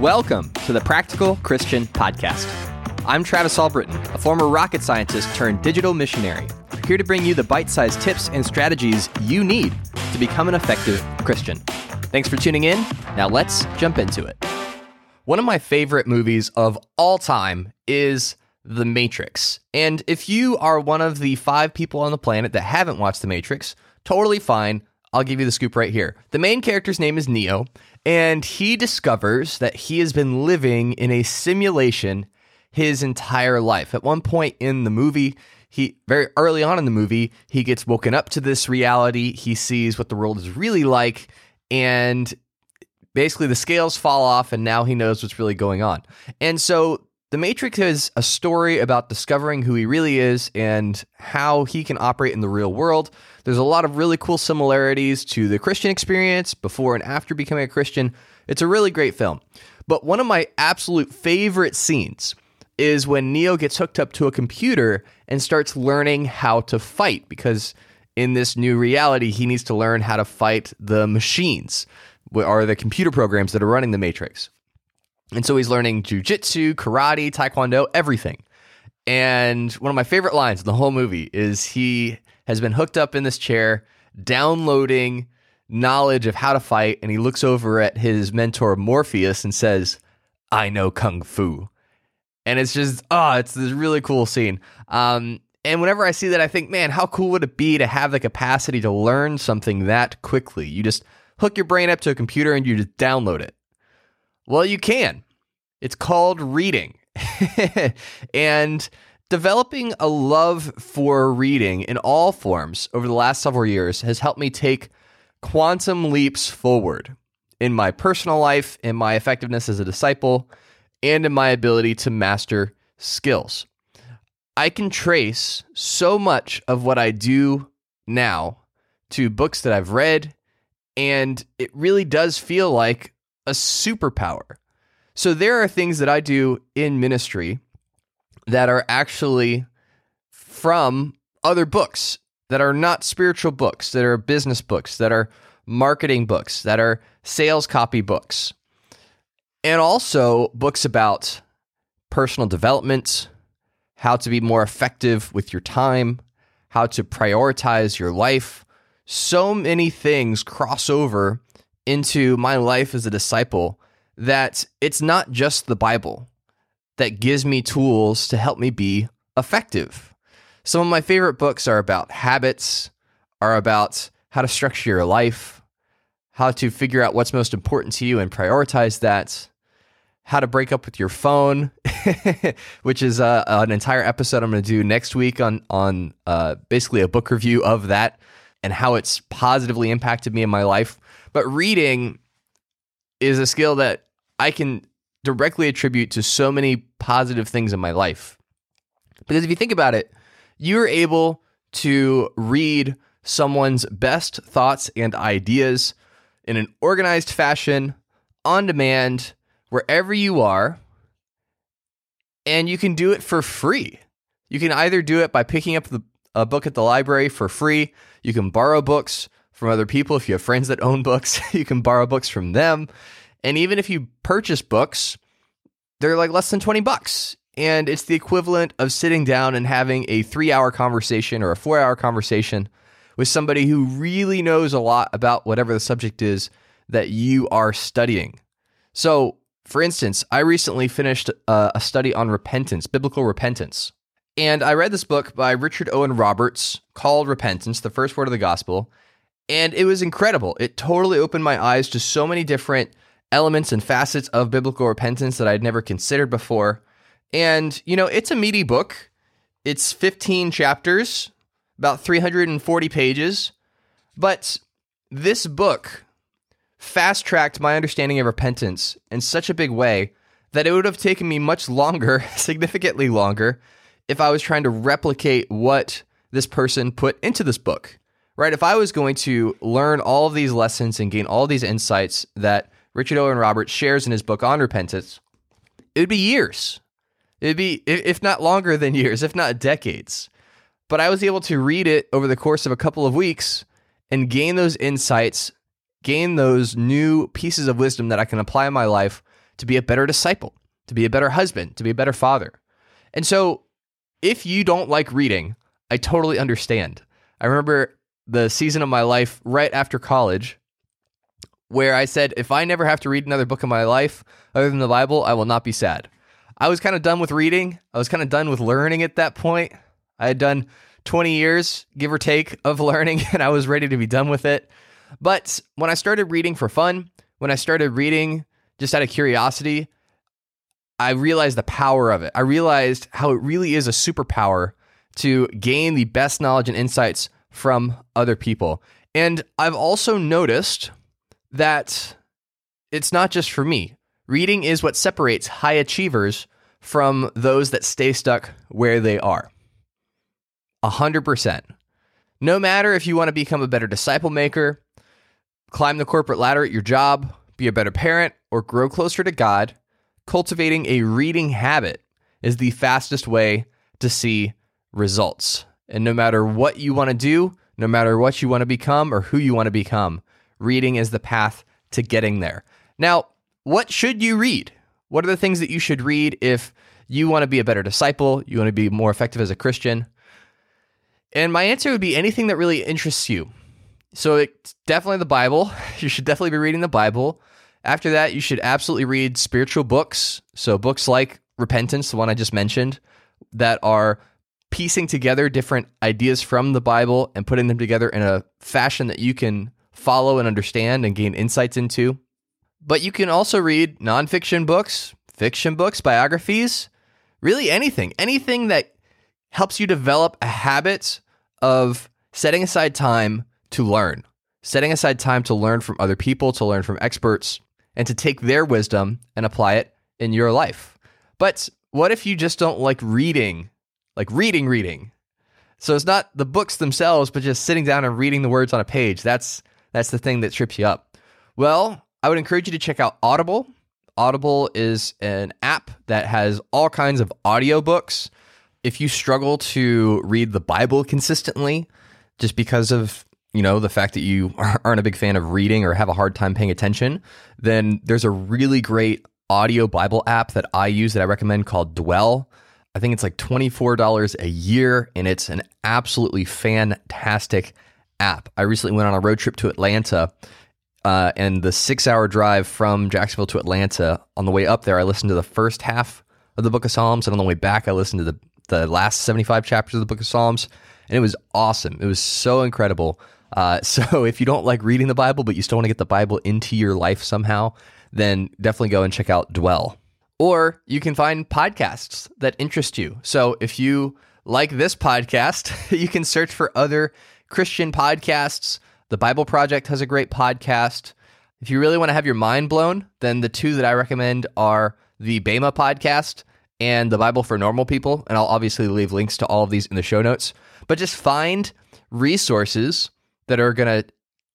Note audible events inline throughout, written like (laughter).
Welcome to the Practical Christian Podcast. I'm Travis Albritton, a former rocket scientist turned digital missionary, here to bring you the bite sized tips and strategies you need to become an effective Christian. Thanks for tuning in. Now let's jump into it. One of my favorite movies of all time is The Matrix. And if you are one of the five people on the planet that haven't watched The Matrix, totally fine. I'll give you the scoop right here. The main character's name is Neo, and he discovers that he has been living in a simulation his entire life. At one point in the movie, he very early on in the movie, he gets woken up to this reality. He sees what the world is really like, and basically the scales fall off, and now he knows what's really going on. And so the Matrix is a story about discovering who he really is and how he can operate in the real world. There's a lot of really cool similarities to the Christian experience before and after becoming a Christian. It's a really great film. But one of my absolute favorite scenes is when Neo gets hooked up to a computer and starts learning how to fight because in this new reality, he needs to learn how to fight the machines or the computer programs that are running the Matrix. And so he's learning jujitsu, karate, taekwondo, everything. And one of my favorite lines in the whole movie is he has been hooked up in this chair, downloading knowledge of how to fight. And he looks over at his mentor, Morpheus, and says, I know Kung Fu. And it's just, oh, it's this really cool scene. Um, and whenever I see that, I think, man, how cool would it be to have the capacity to learn something that quickly? You just hook your brain up to a computer and you just download it. Well, you can. It's called reading. (laughs) and developing a love for reading in all forms over the last several years has helped me take quantum leaps forward in my personal life, in my effectiveness as a disciple, and in my ability to master skills. I can trace so much of what I do now to books that I've read, and it really does feel like a superpower. So there are things that I do in ministry that are actually from other books that are not spiritual books, that are business books, that are marketing books, that are sales copy books, and also books about personal development, how to be more effective with your time, how to prioritize your life. So many things cross over into my life as a disciple that it's not just the Bible that gives me tools to help me be effective. Some of my favorite books are about habits, are about how to structure your life, how to figure out what's most important to you and prioritize that, how to break up with your phone, (laughs) which is uh, an entire episode I'm going to do next week on on uh, basically a book review of that and how it's positively impacted me in my life. But reading is a skill that I can directly attribute to so many positive things in my life. Because if you think about it, you're able to read someone's best thoughts and ideas in an organized fashion, on demand, wherever you are, and you can do it for free. You can either do it by picking up the, a book at the library for free, you can borrow books from other people. If you have friends that own books, (laughs) you can borrow books from them. And even if you purchase books, they're like less than 20 bucks. And it's the equivalent of sitting down and having a three hour conversation or a four hour conversation with somebody who really knows a lot about whatever the subject is that you are studying. So, for instance, I recently finished uh, a study on repentance, biblical repentance. And I read this book by Richard Owen Roberts called Repentance, the first word of the gospel. And it was incredible. It totally opened my eyes to so many different elements and facets of biblical repentance that I'd never considered before. And, you know, it's a meaty book. It's 15 chapters, about 340 pages. But this book fast tracked my understanding of repentance in such a big way that it would have taken me much longer, (laughs) significantly longer, if I was trying to replicate what this person put into this book right? If I was going to learn all of these lessons and gain all these insights that Richard Owen Roberts shares in his book on repentance, it would be years. It'd be, if not longer than years, if not decades. But I was able to read it over the course of a couple of weeks and gain those insights, gain those new pieces of wisdom that I can apply in my life to be a better disciple, to be a better husband, to be a better father. And so if you don't like reading, I totally understand. I remember the season of my life right after college where I said, if I never have to read another book in my life other than the Bible, I will not be sad. I was kind of done with reading. I was kind of done with learning at that point. I had done 20 years, give or take, of learning, (laughs) and I was ready to be done with it. But when I started reading for fun, when I started reading just out of curiosity, I realized the power of it. I realized how it really is a superpower to gain the best knowledge and insights from other people. And I've also noticed that it's not just for me. Reading is what separates high achievers from those that stay stuck where they are. 100%. No matter if you want to become a better disciple maker, climb the corporate ladder at your job, be a better parent, or grow closer to God, cultivating a reading habit is the fastest way to see results. And no matter what you want to do, no matter what you want to become or who you want to become, reading is the path to getting there. Now, what should you read? What are the things that you should read if you want to be a better disciple, you want to be more effective as a Christian? And my answer would be anything that really interests you. So it's definitely the Bible. (laughs) You should definitely be reading the Bible. After that, you should absolutely read spiritual books. So books like Repentance, the one I just mentioned, that are piecing together different ideas from the Bible and putting them together in a fashion that you can follow and understand and gain insights into. But you can also read nonfiction books, fiction books, biographies, really anything, anything that helps you develop a habit of setting aside time to learn, setting aside time to learn from other people, to learn from experts, and to take their wisdom and apply it in your life. But what if you just don't like reading, like reading, reading? So it's not the books themselves, but just sitting down and reading the words on a page. That's that's the thing that trips you up. Well, I would encourage you to check out Audible. Audible is an app that has all kinds of audiobooks. If you struggle to read the Bible consistently, just because of you know the fact that you (laughs) aren't a big fan of reading or have a hard time paying attention, then there's a really great audio Bible app that I use that I recommend called Dwell. I think it's like $24 a year and it's an absolutely fantastic app. I recently went on a road trip to Atlanta uh, and the six hour drive from Jacksonville to Atlanta. On the way up there, I listened to the first half of the book of Psalms. And on the way back, I listened to the, the last 75 chapters of the book of Psalms. And it was awesome. It was so incredible. Uh, (laughs) so if you don't like reading the Bible, but you still want to get the Bible into your life somehow, then definitely go and check out Dwell. Or you can find podcasts that interest you. So if you like this podcast, (laughs) you can search for other Christian podcasts. The Bible Project has a great podcast. If you really want to have your mind blown, then the two that I recommend are the Bema podcast and the Bible for Normal People. And I'll obviously leave links to all of these in the show notes. But just find resources that are going to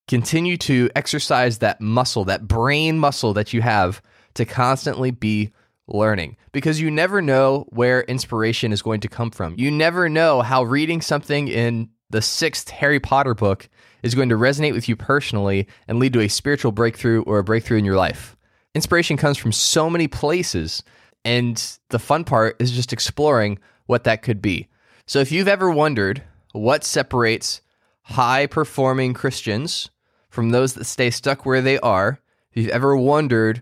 continue to exercise that muscle, that brain muscle that you have to constantly be learning because you never know where inspiration is going to come from. You never know how reading something in the sixth Harry Potter book is going to resonate with you personally and lead to a spiritual breakthrough or a breakthrough in your life. Inspiration comes from so many places, and the fun part is just exploring what that could be. So, if you've ever wondered what separates high performing Christians from those that stay stuck where they are, if you've ever wondered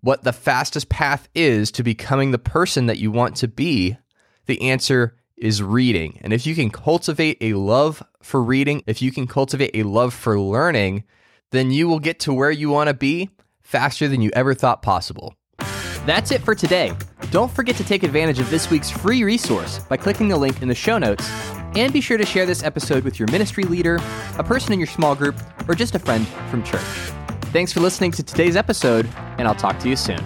what the fastest path is to becoming the person that you want to be, the answer is reading. And if you can cultivate a love for reading, if you can cultivate a love for learning, then you will get to where you want to be faster than you ever thought possible. That's it for today. Don't forget to take advantage of this week's free resource by clicking the link in the show notes. And be sure to share this episode with your ministry leader, a person in your small group, or just a friend from church. Thanks for listening to today's episode, and I'll talk to you soon.